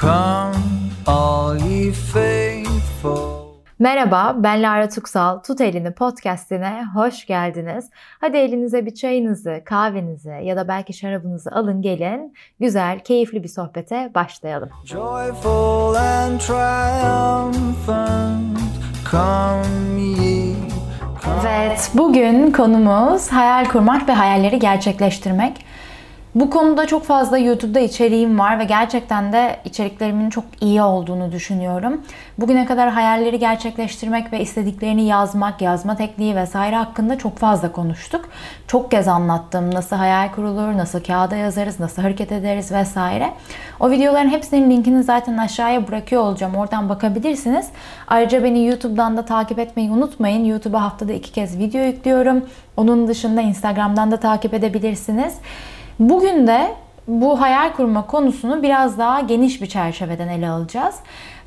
Come, all ye faithful. Merhaba, ben Lara Tuksal. Tut Elini podcastine hoş geldiniz. Hadi elinize bir çayınızı, kahvenizi ya da belki şarabınızı alın gelin. Güzel, keyifli bir sohbete başlayalım. Joyful and triumphant, come ye. Evet, bugün konumuz hayal kurmak ve hayalleri gerçekleştirmek. Bu konuda çok fazla YouTube'da içeriğim var ve gerçekten de içeriklerimin çok iyi olduğunu düşünüyorum. Bugüne kadar hayalleri gerçekleştirmek ve istediklerini yazmak, yazma tekniği vesaire hakkında çok fazla konuştuk. Çok kez anlattım nasıl hayal kurulur, nasıl kağıda yazarız, nasıl hareket ederiz vesaire. O videoların hepsinin linkini zaten aşağıya bırakıyor olacağım. Oradan bakabilirsiniz. Ayrıca beni YouTube'dan da takip etmeyi unutmayın. YouTube'a haftada iki kez video yüklüyorum. Onun dışında Instagram'dan da takip edebilirsiniz. Bugün de bu hayal kurma konusunu biraz daha geniş bir çerçeveden ele alacağız.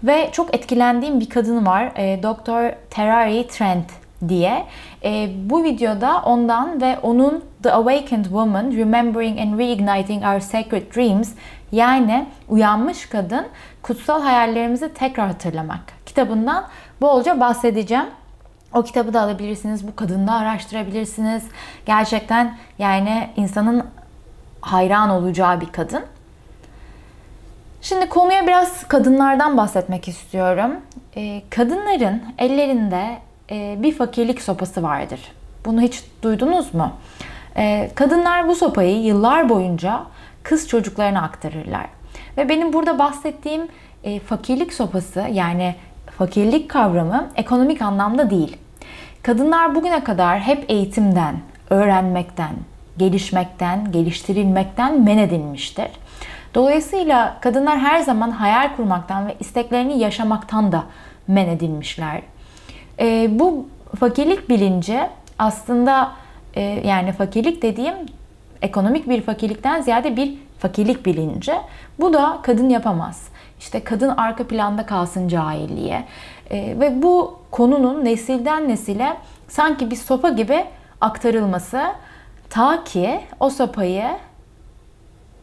Ve çok etkilendiğim bir kadın var. E, Dr. Terari Trent diye. E, bu videoda ondan ve onun The Awakened Woman Remembering and Reigniting Our Sacred Dreams yani Uyanmış Kadın Kutsal Hayallerimizi Tekrar Hatırlamak kitabından bolca bahsedeceğim. O kitabı da alabilirsiniz. Bu kadını da araştırabilirsiniz. Gerçekten yani insanın hayran olacağı bir kadın. Şimdi konuya biraz kadınlardan bahsetmek istiyorum. Ee, kadınların ellerinde e, bir fakirlik sopası vardır. Bunu hiç duydunuz mu? Ee, kadınlar bu sopayı yıllar boyunca kız çocuklarına aktarırlar. Ve benim burada bahsettiğim e, fakirlik sopası yani fakirlik kavramı ekonomik anlamda değil. Kadınlar bugüne kadar hep eğitimden, öğrenmekten, gelişmekten, geliştirilmekten men edilmiştir. Dolayısıyla kadınlar her zaman hayal kurmaktan ve isteklerini yaşamaktan da men edilmişler. E, bu fakirlik bilinci aslında e, yani fakirlik dediğim ekonomik bir fakirlikten ziyade bir fakirlik bilinci. Bu da kadın yapamaz. İşte kadın arka planda kalsın cahilliğe. E, ve bu konunun nesilden nesile sanki bir sopa gibi aktarılması Ta ki o sopayı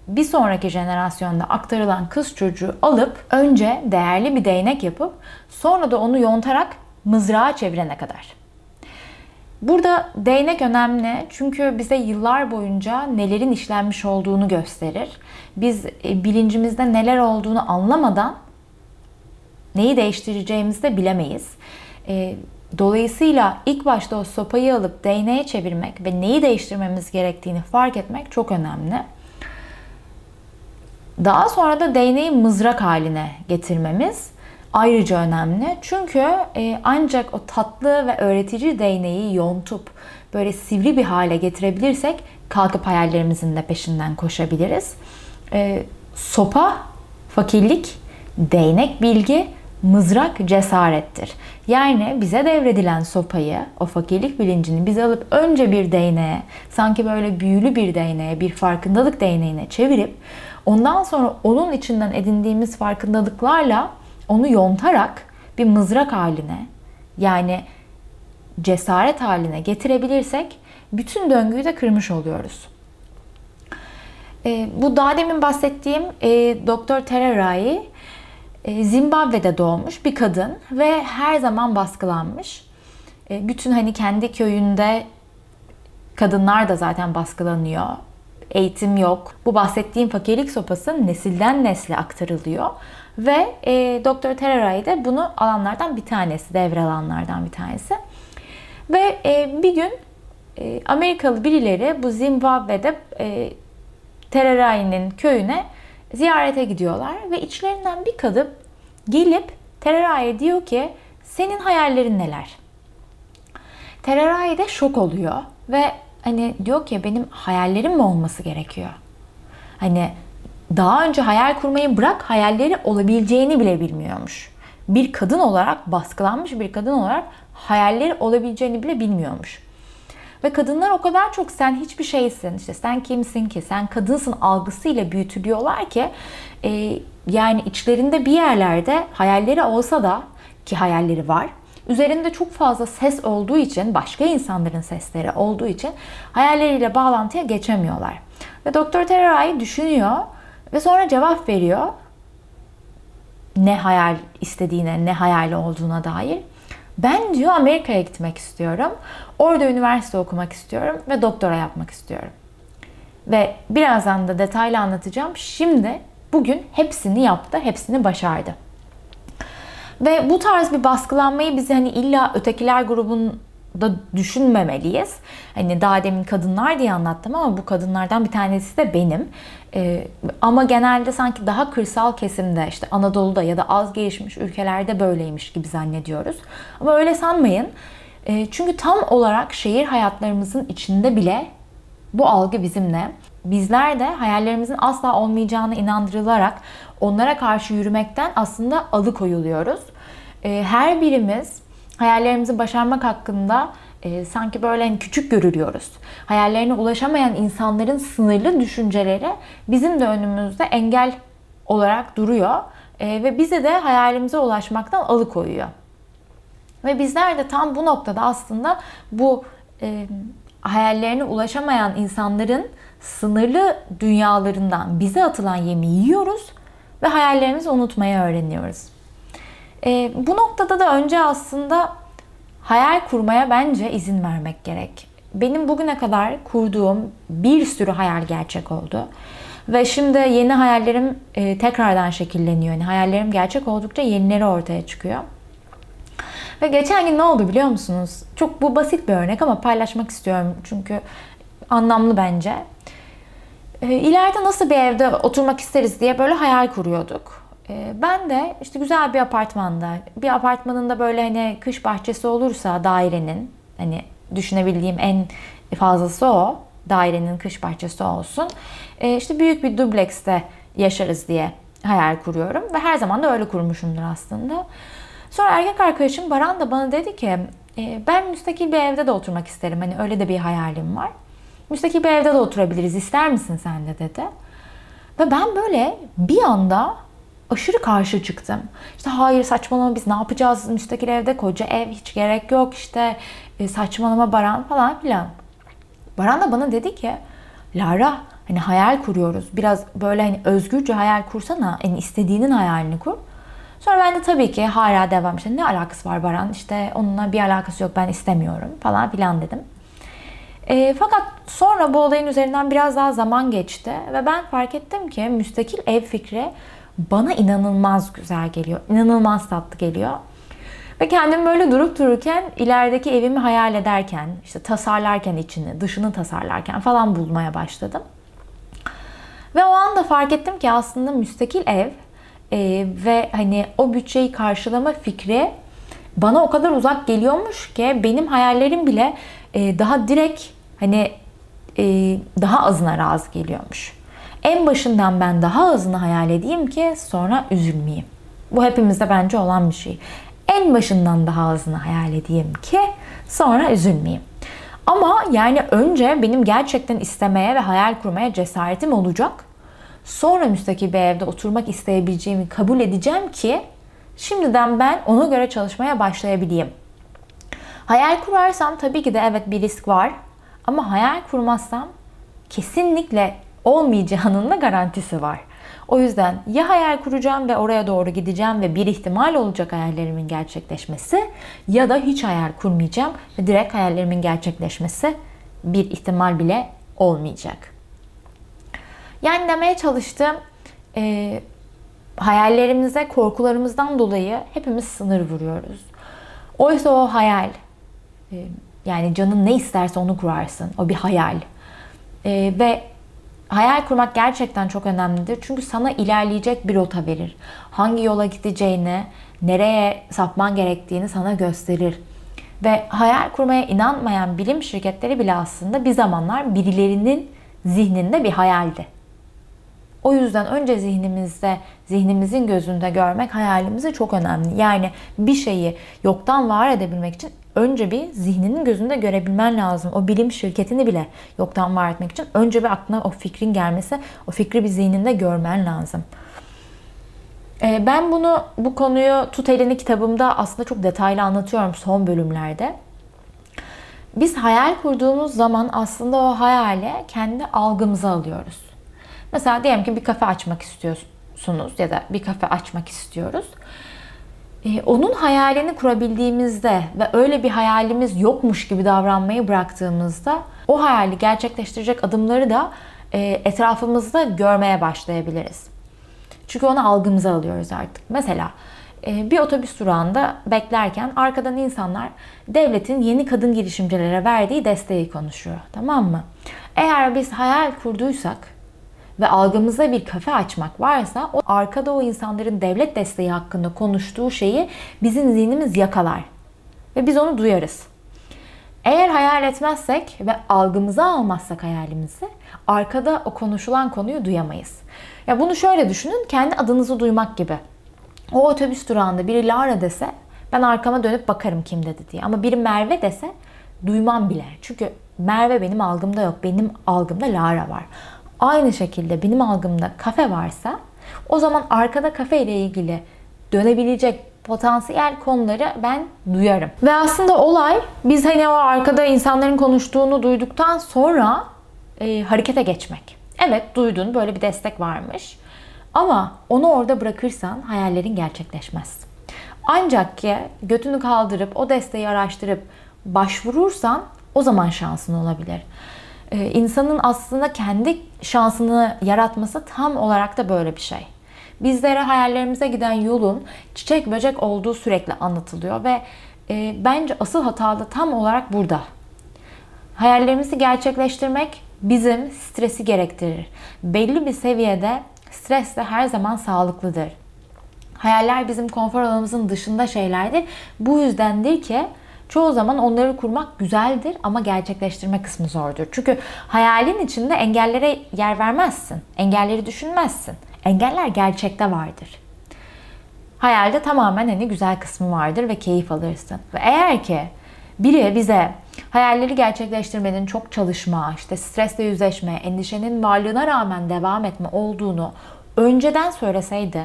bir sonraki jenerasyonda aktarılan kız çocuğu alıp önce değerli bir değnek yapıp sonra da onu yontarak mızrağa çevirene kadar. Burada değnek önemli çünkü bize yıllar boyunca nelerin işlenmiş olduğunu gösterir. Biz e, bilincimizde neler olduğunu anlamadan neyi değiştireceğimizi de bilemeyiz. Dolayısıyla ilk başta o sopayı alıp değneğe çevirmek ve neyi değiştirmemiz gerektiğini fark etmek çok önemli. Daha sonra da değneği mızrak haline getirmemiz ayrıca önemli. Çünkü e, ancak o tatlı ve öğretici değneği yontup böyle sivri bir hale getirebilirsek kalkıp hayallerimizin de peşinden koşabiliriz. E, sopa, fakirlik, değnek bilgi Mızrak cesarettir. Yani bize devredilen sopayı, o fakirlik bilincini biz alıp önce bir değneğe, sanki böyle büyülü bir değneğe, bir farkındalık değneğine çevirip ondan sonra onun içinden edindiğimiz farkındalıklarla onu yontarak bir mızrak haline yani cesaret haline getirebilirsek bütün döngüyü de kırmış oluyoruz. E, bu daha demin bahsettiğim e, Doktor Tererai e, Zimbabwe'de doğmuş bir kadın ve her zaman baskılanmış. E, bütün hani kendi köyünde kadınlar da zaten baskılanıyor. Eğitim yok. Bu bahsettiğim fakirlik sopası nesilden nesle aktarılıyor. Ve e, Doktor Tereray de bunu alanlardan bir tanesi, devralanlardan bir tanesi. Ve e, bir gün e, Amerikalı birileri bu Zimbabwe'de e, Tererai'nin köyüne ziyarete gidiyorlar ve içlerinden bir kadın gelip Tererai'ye diyor ki senin hayallerin neler? Tererai de şok oluyor ve hani diyor ki benim hayallerim mi olması gerekiyor? Hani daha önce hayal kurmayı bırak hayalleri olabileceğini bile bilmiyormuş. Bir kadın olarak baskılanmış bir kadın olarak hayalleri olabileceğini bile bilmiyormuş. Ve kadınlar o kadar çok sen hiçbir şeysin, işte sen kimsin ki, sen kadınsın algısıyla büyütülüyorlar ki e, yani içlerinde bir yerlerde hayalleri olsa da ki hayalleri var. Üzerinde çok fazla ses olduğu için, başka insanların sesleri olduğu için hayalleriyle bağlantıya geçemiyorlar. Ve Doktor Tererai düşünüyor ve sonra cevap veriyor. ne hayal istediğine, ne hayali olduğuna dair. Ben diyor Amerika'ya gitmek istiyorum. Orada üniversite okumak istiyorum ve doktora yapmak istiyorum. Ve birazdan da detaylı anlatacağım. Şimdi bugün hepsini yaptı, hepsini başardı. Ve bu tarz bir baskılanmayı bizi hani illa ötekiler grubunda düşünmemeliyiz. Hani daha demin kadınlar diye anlattım ama bu kadınlardan bir tanesi de benim. Ee, ama genelde sanki daha kırsal kesimde işte Anadolu'da ya da az gelişmiş ülkelerde böyleymiş gibi zannediyoruz. Ama öyle sanmayın. Ee, çünkü tam olarak şehir hayatlarımızın içinde bile bu algı bizimle. Bizler de hayallerimizin asla olmayacağını inandırılarak onlara karşı yürümekten aslında alıkoyuluyoruz. Ee, her birimiz hayallerimizi başarmak hakkında e, sanki böyle hani küçük görülüyoruz. Hayallerine ulaşamayan insanların sınırlı düşünceleri bizim de önümüzde engel olarak duruyor e, ve bizi de hayalimize ulaşmaktan alıkoyuyor. Ve bizler de tam bu noktada aslında bu e, hayallerine ulaşamayan insanların sınırlı dünyalarından bize atılan yemi yiyoruz ve hayallerimizi unutmayı öğreniyoruz. E, bu noktada da önce aslında hayal kurmaya bence izin vermek gerek. Benim bugüne kadar kurduğum bir sürü hayal gerçek oldu. Ve şimdi yeni hayallerim e, tekrardan şekilleniyor. Yani hayallerim gerçek oldukça yenileri ortaya çıkıyor. Ve geçen gün ne oldu biliyor musunuz? Çok bu basit bir örnek ama paylaşmak istiyorum çünkü anlamlı bence. E, ileride nasıl bir evde oturmak isteriz diye böyle hayal kuruyorduk. E, ben de işte güzel bir apartmanda, bir apartmanın da böyle hani kış bahçesi olursa dairenin, hani düşünebildiğim en fazlası o, dairenin kış bahçesi olsun. E, işte büyük bir dublekste yaşarız diye hayal kuruyorum ve her zaman da öyle kurmuşumdur aslında. Sonra erkek arkadaşım Baran da bana dedi ki e, ben müstakil bir evde de oturmak isterim. Hani öyle de bir hayalim var. Müstakil bir evde de oturabiliriz. İster misin sen de dedi. Ve ben böyle bir anda aşırı karşı çıktım. İşte hayır saçmalama biz ne yapacağız müstakil evde koca ev hiç gerek yok işte e, saçmalama Baran falan filan. Baran da bana dedi ki Lara hani hayal kuruyoruz. Biraz böyle hani özgürce hayal kursana. Yani istediğinin hayalini kur. Sonra ben de tabii ki hala devam işte ne alakası var Baran işte onunla bir alakası yok ben istemiyorum falan filan dedim. E, fakat sonra bu olayın üzerinden biraz daha zaman geçti ve ben fark ettim ki müstakil ev fikri bana inanılmaz güzel geliyor. İnanılmaz tatlı geliyor. Ve kendim böyle durup dururken ilerideki evimi hayal ederken, işte tasarlarken içini, dışını tasarlarken falan bulmaya başladım. Ve o anda fark ettim ki aslında müstakil ev e, ve hani o bütçeyi karşılama fikri bana o kadar uzak geliyormuş ki benim hayallerim bile e, daha direkt hani e, daha azına razı geliyormuş. En başından ben daha azını hayal edeyim ki sonra üzülmeyeyim. Bu hepimizde bence olan bir şey. En başından daha azını hayal edeyim ki sonra üzülmeyeyim. Ama yani önce benim gerçekten istemeye ve hayal kurmaya cesaretim olacak. Sonra müstakil bir evde oturmak isteyebileceğimi kabul edeceğim ki şimdiden ben ona göre çalışmaya başlayabileyim. Hayal kurarsam tabii ki de evet bir risk var. Ama hayal kurmazsam kesinlikle olmayacağının da garantisi var. O yüzden ya hayal kuracağım ve oraya doğru gideceğim ve bir ihtimal olacak hayallerimin gerçekleşmesi ya da hiç hayal kurmayacağım ve direkt hayallerimin gerçekleşmesi bir ihtimal bile olmayacak. Yani demeye çalıştım e, hayallerimize korkularımızdan dolayı hepimiz sınır vuruyoruz. Oysa o hayal e, yani canın ne isterse onu kurarsın. O bir hayal. E, ve Hayal kurmak gerçekten çok önemlidir. Çünkü sana ilerleyecek bir rota verir. Hangi yola gideceğini, nereye sapman gerektiğini sana gösterir. Ve hayal kurmaya inanmayan bilim şirketleri bile aslında bir zamanlar birilerinin zihninde bir hayaldi. O yüzden önce zihnimizde, zihnimizin gözünde görmek hayalimizi çok önemli. Yani bir şeyi yoktan var edebilmek için önce bir zihninin gözünde görebilmen lazım. O bilim şirketini bile yoktan var etmek için önce bir aklına o fikrin gelmesi, o fikri bir zihninde görmen lazım. Ee, ben bunu, bu konuyu Tut Elini kitabımda aslında çok detaylı anlatıyorum son bölümlerde. Biz hayal kurduğumuz zaman aslında o hayale kendi algımıza alıyoruz. Mesela diyelim ki bir kafe açmak istiyorsun. istiyorsunuz ya da bir kafe açmak istiyoruz. Ee, onun hayalini kurabildiğimizde ve öyle bir hayalimiz yokmuş gibi davranmayı bıraktığımızda o hayali gerçekleştirecek adımları da e, etrafımızda görmeye başlayabiliriz. Çünkü onu algımıza alıyoruz artık. Mesela e, bir otobüs durağında beklerken arkadan insanlar devletin yeni kadın girişimcilere verdiği desteği konuşuyor. Tamam mı? Eğer biz hayal kurduysak ve algımızda bir kafe açmak varsa o arkada o insanların devlet desteği hakkında konuştuğu şeyi bizim zihnimiz yakalar. Ve biz onu duyarız. Eğer hayal etmezsek ve algımıza almazsak hayalimizi arkada o konuşulan konuyu duyamayız. Ya bunu şöyle düşünün, kendi adınızı duymak gibi. O otobüs durağında biri Lara dese ben arkama dönüp bakarım kim dedi diye. Ama biri Merve dese duymam bile. Çünkü Merve benim algımda yok. Benim algımda Lara var. Aynı şekilde benim algımda kafe varsa o zaman arkada kafe ile ilgili dönebilecek potansiyel konuları ben duyarım. Ve aslında olay biz hani o arkada insanların konuştuğunu duyduktan sonra e, harekete geçmek. Evet duydun böyle bir destek varmış. Ama onu orada bırakırsan hayallerin gerçekleşmez. Ancak ki götünü kaldırıp o desteği araştırıp başvurursan o zaman şansın olabilir. Ee, insanın aslında kendi şansını yaratması tam olarak da böyle bir şey. Bizlere hayallerimize giden yolun çiçek böcek olduğu sürekli anlatılıyor ve e, bence asıl hata da tam olarak burada. Hayallerimizi gerçekleştirmek bizim stresi gerektirir. Belli bir seviyede stres de her zaman sağlıklıdır. Hayaller bizim konfor alanımızın dışında şeylerdir. Bu yüzdendir ki çoğu zaman onları kurmak güzeldir ama gerçekleştirme kısmı zordur. Çünkü hayalin içinde engellere yer vermezsin. Engelleri düşünmezsin. Engeller gerçekte vardır. Hayalde tamamen hani güzel kısmı vardır ve keyif alırsın. Ve eğer ki biri bize hayalleri gerçekleştirmenin çok çalışma, işte stresle yüzleşme, endişenin varlığına rağmen devam etme olduğunu önceden söyleseydi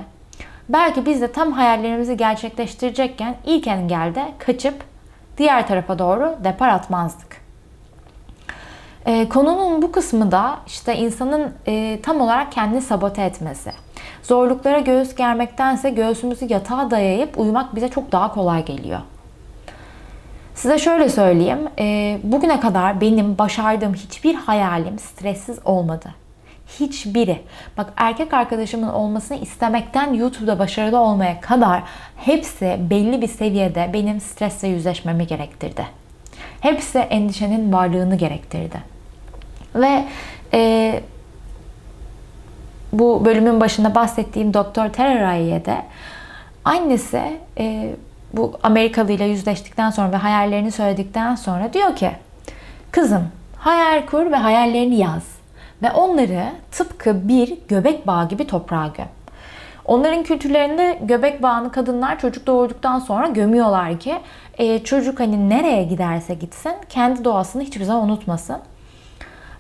belki biz de tam hayallerimizi gerçekleştirecekken ilk engelde kaçıp diğer tarafa doğru depar atmazdık. E, konunun bu kısmı da işte insanın e, tam olarak kendini sabote etmesi. Zorluklara göğüs germektense göğsümüzü yatağa dayayıp uyumak bize çok daha kolay geliyor. Size şöyle söyleyeyim. E, bugüne kadar benim başardığım hiçbir hayalim stressiz olmadı. Hiçbiri. Bak erkek arkadaşımın olmasını istemekten YouTube'da başarılı olmaya kadar hepsi belli bir seviyede benim stresle yüzleşmemi gerektirdi. Hepsi endişenin varlığını gerektirdi. Ve e, bu bölümün başında bahsettiğim Doktor Teraray'e de annesi e, bu Amerikalı ile yüzleştikten sonra ve hayallerini söyledikten sonra diyor ki kızım hayal kur ve hayallerini yaz ve onları tıpkı bir göbek bağı gibi toprağa göm. Onların kültürlerinde göbek bağını kadınlar çocuk doğurduktan sonra gömüyorlar ki e, çocuk hani nereye giderse gitsin kendi doğasını hiçbir zaman unutmasın.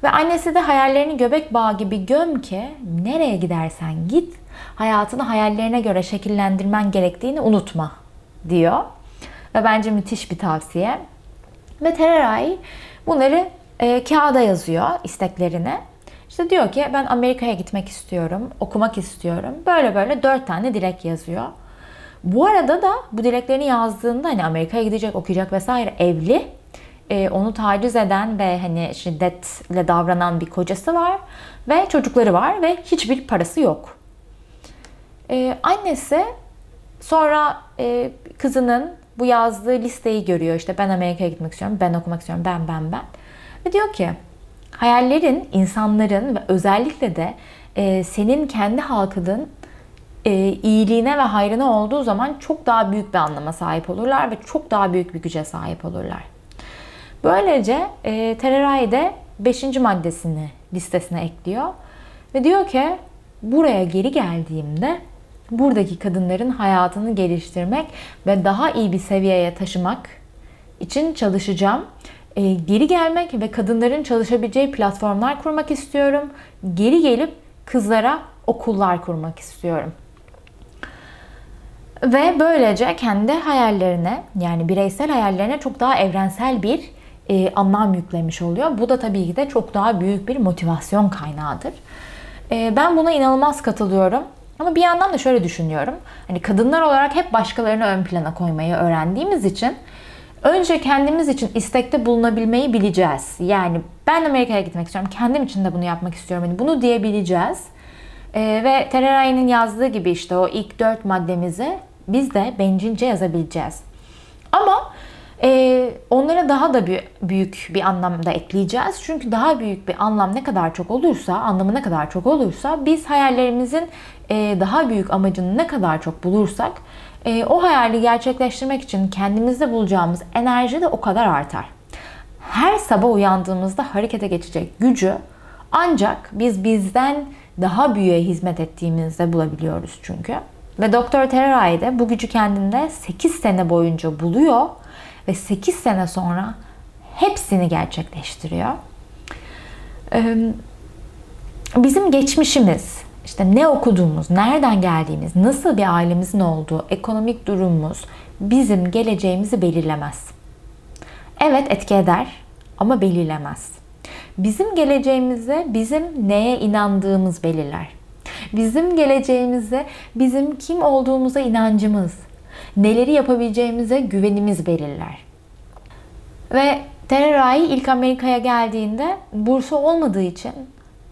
Ve annesi de hayallerini göbek bağı gibi göm ki nereye gidersen git hayatını hayallerine göre şekillendirmen gerektiğini unutma diyor. Ve bence müthiş bir tavsiye. Ve Tereray bunları e, kağıda yazıyor isteklerini. İşte diyor ki ben Amerika'ya gitmek istiyorum, okumak istiyorum. Böyle böyle dört tane dilek yazıyor. Bu arada da bu dileklerini yazdığında hani Amerika'ya gidecek, okuyacak vesaire evli. E, onu taciz eden ve hani şiddetle davranan bir kocası var ve çocukları var ve hiçbir parası yok. E, annesi sonra e, kızının bu yazdığı listeyi görüyor. İşte ben Amerika'ya gitmek istiyorum, ben okumak istiyorum, ben ben ben. Ve diyor ki Hayallerin, insanların ve özellikle de e, senin kendi halkının e, iyiliğine ve hayrına olduğu zaman çok daha büyük bir anlama sahip olurlar ve çok daha büyük bir güce sahip olurlar. Böylece e, Tereray de 5. maddesini listesine ekliyor ve diyor ki buraya geri geldiğimde buradaki kadınların hayatını geliştirmek ve daha iyi bir seviyeye taşımak için çalışacağım e, geri gelmek ve kadınların çalışabileceği platformlar kurmak istiyorum. Geri gelip kızlara okullar kurmak istiyorum. Ve böylece kendi hayallerine yani bireysel hayallerine çok daha evrensel bir e, anlam yüklemiş oluyor. Bu da tabii ki de çok daha büyük bir motivasyon kaynağıdır. E, ben buna inanılmaz katılıyorum. Ama bir yandan da şöyle düşünüyorum. Hani kadınlar olarak hep başkalarını ön plana koymayı öğrendiğimiz için önce kendimiz için istekte bulunabilmeyi bileceğiz. Yani ben Amerika'ya gitmek istiyorum. Kendim için de bunu yapmak istiyorum. Yani bunu diyebileceğiz. Ee, ve Tereray'ın yazdığı gibi işte o ilk dört maddemizi biz de bencilce yazabileceğiz. Ama e, onlara daha da büyük bir anlamda ekleyeceğiz. Çünkü daha büyük bir anlam ne kadar çok olursa, anlamı ne kadar çok olursa biz hayallerimizin e, daha büyük amacını ne kadar çok bulursak e, o hayali gerçekleştirmek için kendimizde bulacağımız enerji de o kadar artar. Her sabah uyandığımızda harekete geçecek gücü ancak biz bizden daha büyüğe hizmet ettiğimizde bulabiliyoruz çünkü. Ve Doktor Tereray de bu gücü kendinde 8 sene boyunca buluyor ve 8 sene sonra hepsini gerçekleştiriyor. Bizim geçmişimiz, işte ne okuduğumuz, nereden geldiğimiz, nasıl bir ailemizin olduğu, ekonomik durumumuz bizim geleceğimizi belirlemez. Evet etki eder ama belirlemez. Bizim geleceğimizi bizim neye inandığımız belirler. Bizim geleceğimizi bizim kim olduğumuza inancımız, neleri yapabileceğimize güvenimiz belirler. Ve Tererai ilk Amerika'ya geldiğinde bursu olmadığı için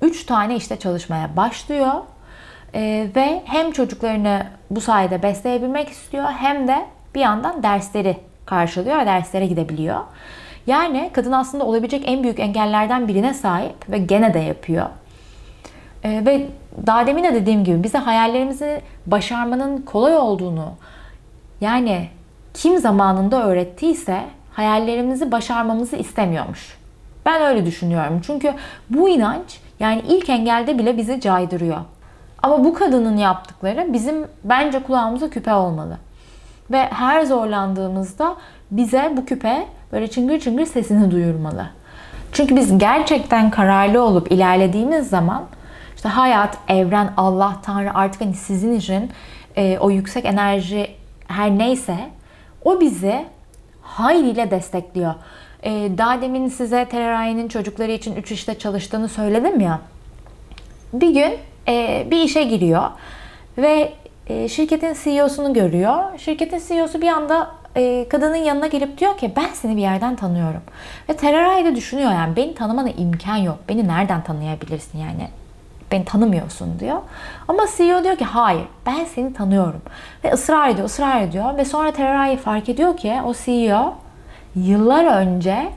3 tane işte çalışmaya başlıyor. Ee, ve hem çocuklarını bu sayede besleyebilmek istiyor hem de bir yandan dersleri karşılıyor ve derslere gidebiliyor. Yani kadın aslında olabilecek en büyük engellerden birine sahip ve gene de yapıyor. Ee, ve daha demin de dediğim gibi bize hayallerimizi başarmanın kolay olduğunu yani kim zamanında öğrettiyse hayallerimizi başarmamızı istemiyormuş. Ben öyle düşünüyorum. Çünkü bu inanç yani ilk engelde bile bizi caydırıyor. Ama bu kadının yaptıkları bizim bence kulağımıza küpe olmalı. Ve her zorlandığımızda bize bu küpe böyle çıngır çıngır sesini duyurmalı. Çünkü biz gerçekten kararlı olup ilerlediğimiz zaman işte hayat, evren, Allah, Tanrı artık hani sizin için e, o yüksek enerji her neyse o bizi hayliyle destekliyor. E, daha demin size Tereray'ın çocukları için 3 işte çalıştığını söyledim ya. Bir gün e, bir işe giriyor ve e, şirketin CEO'sunu görüyor. Şirketin CEO'su bir anda e, kadının yanına gelip diyor ki ben seni bir yerden tanıyorum. Ve Tereray da düşünüyor yani beni tanımana imkan yok. Beni nereden tanıyabilirsin yani? Beni tanımıyorsun diyor. Ama CEO diyor ki hayır ben seni tanıyorum. Ve ısrar ediyor, ısrar ediyor. Ve sonra Tereray fark ediyor ki o CEO yıllar önce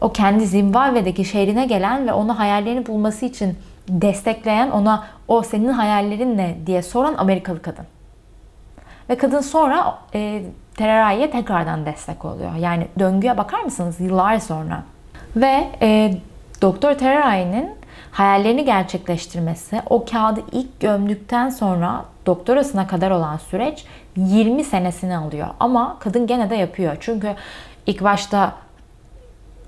o kendi Zimbabwe'deki şehrine gelen ve onu hayallerini bulması için destekleyen, ona o senin hayallerin ne diye soran Amerikalı kadın. Ve kadın sonra e, Tererai'ye tekrardan destek oluyor. Yani döngüye bakar mısınız yıllar sonra? Ve e, Doktor Tererai'nin hayallerini gerçekleştirmesi, o kağıdı ilk gömdükten sonra doktorasına kadar olan süreç 20 senesini alıyor. Ama kadın gene de yapıyor. Çünkü ilk başta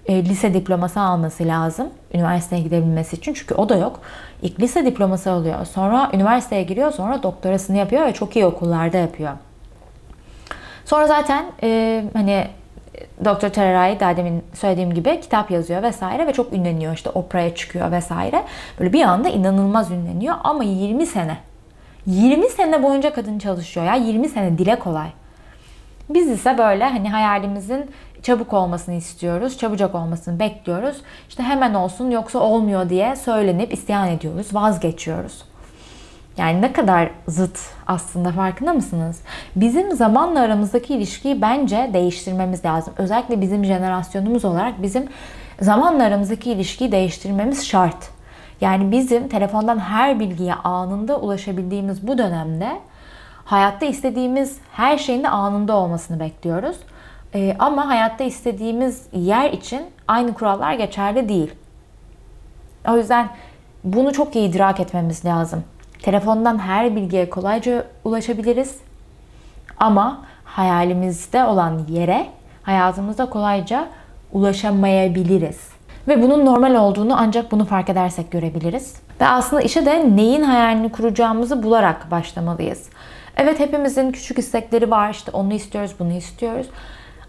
e, lise diploması alması lazım üniversiteye gidebilmesi için. Çünkü o da yok. İlk lise diploması alıyor. Sonra üniversiteye giriyor. Sonra doktorasını yapıyor ve çok iyi okullarda yapıyor. Sonra zaten e, hani Doktor Tereray daha demin söylediğim gibi kitap yazıyor vesaire ve çok ünleniyor. işte Oprah'ya çıkıyor vesaire. Böyle bir anda inanılmaz ünleniyor ama 20 sene. 20 sene boyunca kadın çalışıyor ya. 20 sene dile kolay. Biz ise böyle hani hayalimizin çabuk olmasını istiyoruz, çabucak olmasını bekliyoruz. İşte hemen olsun yoksa olmuyor diye söylenip isyan ediyoruz, vazgeçiyoruz. Yani ne kadar zıt aslında farkında mısınız? Bizim zamanla aramızdaki ilişkiyi bence değiştirmemiz lazım. Özellikle bizim jenerasyonumuz olarak bizim zamanla aramızdaki ilişkiyi değiştirmemiz şart. Yani bizim telefondan her bilgiye anında ulaşabildiğimiz bu dönemde hayatta istediğimiz her şeyin de anında olmasını bekliyoruz. Ee, ama hayatta istediğimiz yer için aynı kurallar geçerli değil. O yüzden bunu çok iyi idrak etmemiz lazım. Telefondan her bilgiye kolayca ulaşabiliriz. Ama hayalimizde olan yere hayatımızda kolayca ulaşamayabiliriz. Ve bunun normal olduğunu ancak bunu fark edersek görebiliriz. Ve aslında işe de neyin hayalini kuracağımızı bularak başlamalıyız. Evet hepimizin küçük istekleri var. İşte onu istiyoruz, bunu istiyoruz.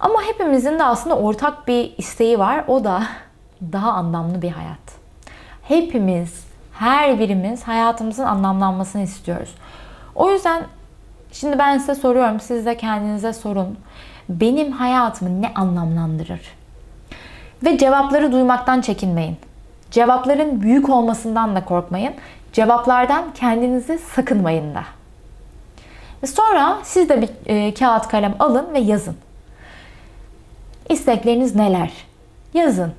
Ama hepimizin de aslında ortak bir isteği var. O da daha anlamlı bir hayat. Hepimiz her birimiz hayatımızın anlamlanmasını istiyoruz. O yüzden şimdi ben size soruyorum, siz de kendinize sorun. Benim hayatımı ne anlamlandırır? Ve cevapları duymaktan çekinmeyin. Cevapların büyük olmasından da korkmayın. Cevaplardan kendinizi sakınmayın da. Sonra siz de bir e, kağıt kalem alın ve yazın. İstekleriniz neler? Yazın.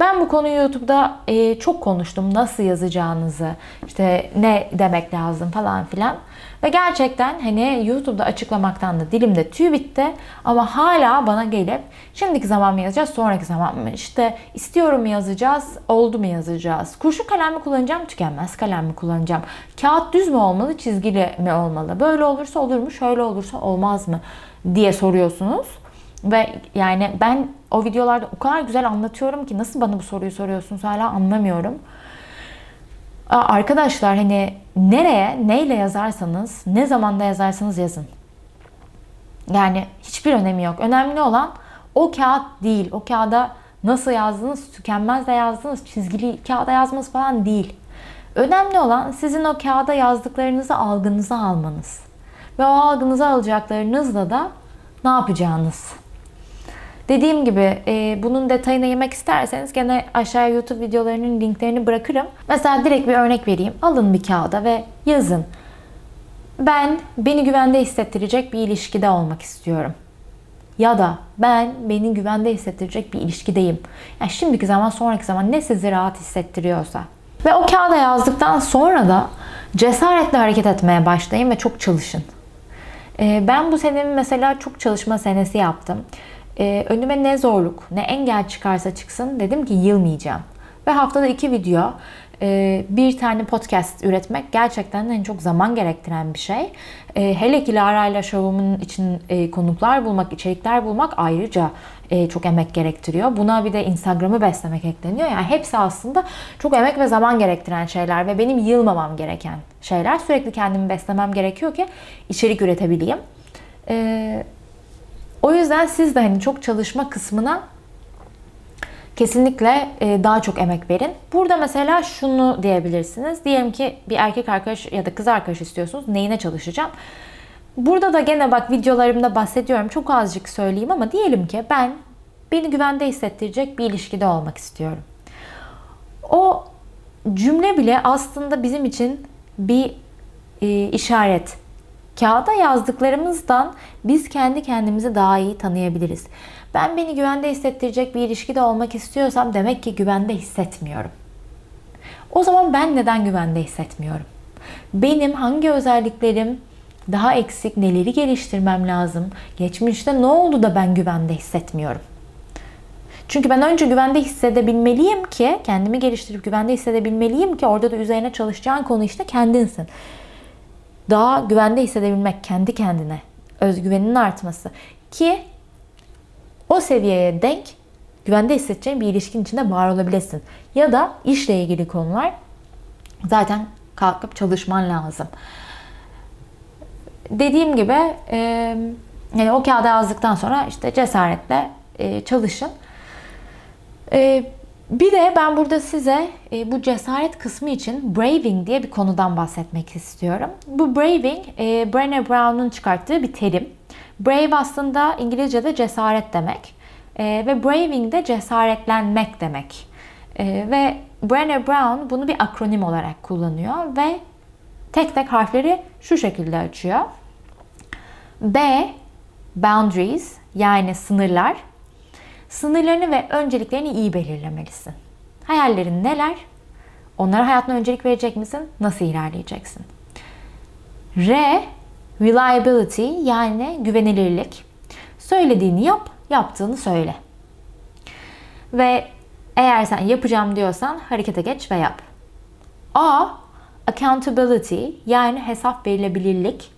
Ben bu konuyu YouTube'da e, çok konuştum. Nasıl yazacağınızı, işte ne demek lazım falan filan. Ve gerçekten hani YouTube'da açıklamaktan da dilimde tüy bitti. Ama hala bana gelip şimdiki zaman mı yazacağız, sonraki zaman mı? İşte istiyorum mu yazacağız, oldu mu yazacağız? Kurşun kalem mi kullanacağım, tükenmez kalem mi kullanacağım? Kağıt düz mü olmalı, çizgili mi olmalı? Böyle olursa olur mu, şöyle olursa olmaz mı? diye soruyorsunuz. Ve yani ben o videolarda o kadar güzel anlatıyorum ki nasıl bana bu soruyu soruyorsunuz hala anlamıyorum. Arkadaşlar hani nereye, neyle yazarsanız, ne zamanda yazarsanız yazın. Yani hiçbir önemi yok. Önemli olan o kağıt değil. O kağıda nasıl yazdınız, tükenmez de yazdınız, çizgili kağıda yazmanız falan değil. Önemli olan sizin o kağıda yazdıklarınızı algınıza almanız. Ve o algınıza alacaklarınızla da ne yapacağınız. Dediğim gibi e, bunun detayına yemek isterseniz gene aşağıya YouTube videolarının linklerini bırakırım. Mesela direkt bir örnek vereyim. Alın bir kağıda ve yazın. Ben beni güvende hissettirecek bir ilişkide olmak istiyorum. Ya da ben beni güvende hissettirecek bir ilişkideyim. Yani şimdiki zaman sonraki zaman ne sizi rahat hissettiriyorsa. Ve o kağıda yazdıktan sonra da cesaretle hareket etmeye başlayın ve çok çalışın. E, ben bu senemin mesela çok çalışma senesi yaptım e, önüme ne zorluk, ne engel çıkarsa çıksın dedim ki yılmayacağım. Ve haftada iki video, e, bir tane podcast üretmek gerçekten en çok zaman gerektiren bir şey. E, hele ki Lara ile şovumun için e, konuklar bulmak, içerikler bulmak ayrıca e, çok emek gerektiriyor. Buna bir de Instagram'ı beslemek ekleniyor. Yani hepsi aslında çok emek ve zaman gerektiren şeyler ve benim yılmamam gereken şeyler. Sürekli kendimi beslemem gerekiyor ki içerik üretebileyim. Eee o yüzden siz de hani çok çalışma kısmına kesinlikle e, daha çok emek verin. Burada mesela şunu diyebilirsiniz. Diyelim ki bir erkek arkadaş ya da kız arkadaş istiyorsunuz. Neyine çalışacağım? Burada da gene bak videolarımda bahsediyorum. Çok azıcık söyleyeyim ama diyelim ki ben beni güvende hissettirecek bir ilişkide olmak istiyorum. O cümle bile aslında bizim için bir e, işaret. Kağıda yazdıklarımızdan biz kendi kendimizi daha iyi tanıyabiliriz. Ben beni güvende hissettirecek bir ilişkide olmak istiyorsam demek ki güvende hissetmiyorum. O zaman ben neden güvende hissetmiyorum? Benim hangi özelliklerim daha eksik, neleri geliştirmem lazım? Geçmişte ne oldu da ben güvende hissetmiyorum? Çünkü ben önce güvende hissedebilmeliyim ki, kendimi geliştirip güvende hissedebilmeliyim ki orada da üzerine çalışacağın konu işte kendinsin daha güvende hissedebilmek kendi kendine, özgüveninin artması ki o seviyeye denk güvende hissedeceğin bir ilişkin içinde var olabilirsin. Ya da işle ilgili konular zaten kalkıp çalışman lazım. Dediğim gibi e, yani o kağıda yazdıktan sonra işte cesaretle e, çalışın. E, bir de ben burada size e, bu cesaret kısmı için braving diye bir konudan bahsetmek istiyorum. Bu braving, e, Brené Brown'un çıkarttığı bir terim. Brave aslında İngilizce'de cesaret demek. E, ve braving de cesaretlenmek demek. E, ve Brené Brown bunu bir akronim olarak kullanıyor ve tek tek harfleri şu şekilde açıyor. B, boundaries yani sınırlar. Sınırlarını ve önceliklerini iyi belirlemelisin. Hayallerin neler? Onlara hayatına öncelik verecek misin? Nasıl ilerleyeceksin? R. Reliability yani güvenilirlik. Söylediğini yap, yaptığını söyle. Ve eğer sen yapacağım diyorsan harekete geç ve yap. A. Accountability yani hesap verilebilirlik.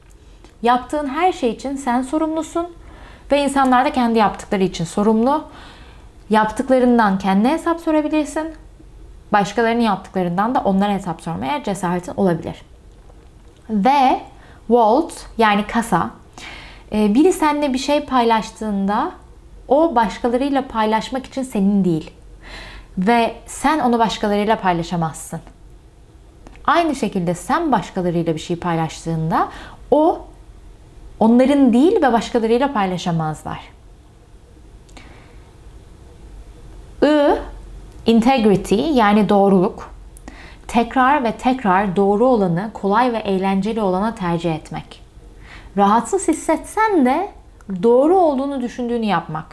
Yaptığın her şey için sen sorumlusun ve insanlar da kendi yaptıkları için sorumlu. Yaptıklarından kendine hesap sorabilirsin. Başkalarının yaptıklarından da onlara hesap sormaya cesaretin olabilir. Ve vault yani kasa. E, biri seninle bir şey paylaştığında o başkalarıyla paylaşmak için senin değil. Ve sen onu başkalarıyla paylaşamazsın. Aynı şekilde sen başkalarıyla bir şey paylaştığında o onların değil ve başkalarıyla paylaşamazlar. I integrity yani doğruluk. Tekrar ve tekrar doğru olanı, kolay ve eğlenceli olana tercih etmek. Rahatsız hissetsen de doğru olduğunu düşündüğünü yapmak.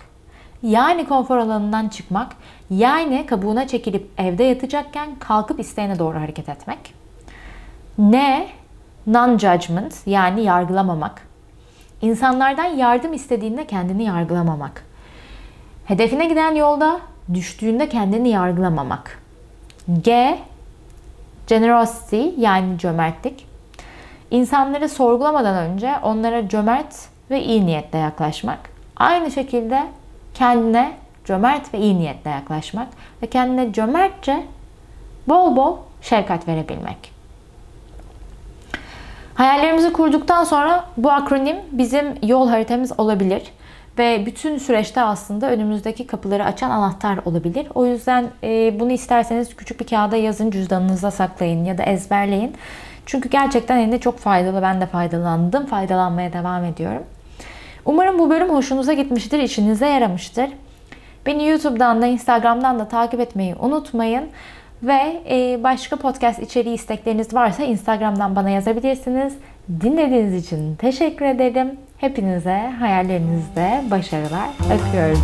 Yani konfor alanından çıkmak, yani kabuğuna çekilip evde yatacakken kalkıp isteğine doğru hareket etmek. Ne? Non-judgment yani yargılamamak. İnsanlardan yardım istediğinde kendini yargılamamak. Hedefine giden yolda düştüğünde kendini yargılamamak. G. Generosity yani cömertlik. İnsanları sorgulamadan önce onlara cömert ve iyi niyetle yaklaşmak. Aynı şekilde kendine cömert ve iyi niyetle yaklaşmak ve kendine cömertçe bol bol şefkat verebilmek. Hayallerimizi kurduktan sonra bu akronim bizim yol haritamız olabilir ve bütün süreçte aslında önümüzdeki kapıları açan anahtar olabilir. O yüzden e, bunu isterseniz küçük bir kağıda yazın, cüzdanınıza saklayın ya da ezberleyin. Çünkü gerçekten elinde çok faydalı. Ben de faydalandım. Faydalanmaya devam ediyorum. Umarım bu bölüm hoşunuza gitmiştir, işinize yaramıştır. Beni YouTube'dan da Instagram'dan da takip etmeyi unutmayın. Ve e, başka podcast içeriği istekleriniz varsa Instagram'dan bana yazabilirsiniz. Dinlediğiniz için teşekkür ederim. Hepinize hayallerinizde başarılar. Öpüyorum.